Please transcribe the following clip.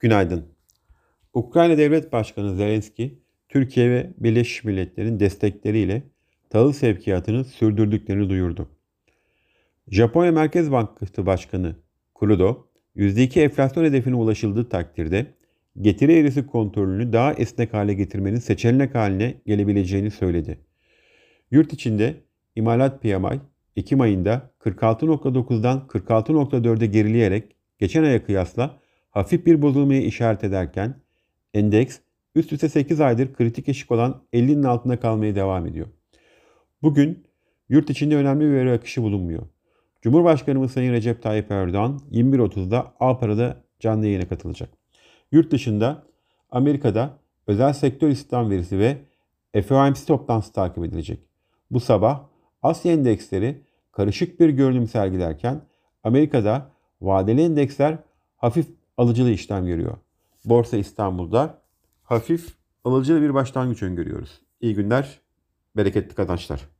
Günaydın. Ukrayna Devlet Başkanı Zelenski, Türkiye ve Birleşmiş Milletler'in destekleriyle tahıl sevkiyatını sürdürdüklerini duyurdu. Japonya Merkez Bankası Başkanı Kurudo, %2 enflasyon hedefine ulaşıldığı takdirde getiri eğrisi kontrolünü daha esnek hale getirmenin seçenek haline gelebileceğini söyledi. Yurt içinde imalat PMI Ekim ayında 46.9'dan 46.4'e gerileyerek geçen aya kıyasla hafif bir bozulmaya işaret ederken endeks üst üste 8 aydır kritik eşik olan 50'nin altında kalmaya devam ediyor. Bugün yurt içinde önemli bir veri akışı bulunmuyor. Cumhurbaşkanımız Sayın Recep Tayyip Erdoğan 21.30'da Alpara'da canlı yayına katılacak. Yurt dışında Amerika'da özel sektör istihdam verisi ve FOMC toplantısı takip edilecek. Bu sabah Asya endeksleri karışık bir görünüm sergilerken Amerika'da vadeli endeksler hafif alıcılı işlem görüyor. Borsa İstanbul'da hafif alıcılı bir başlangıç öngörüyoruz. İyi günler, bereketli kazançlar.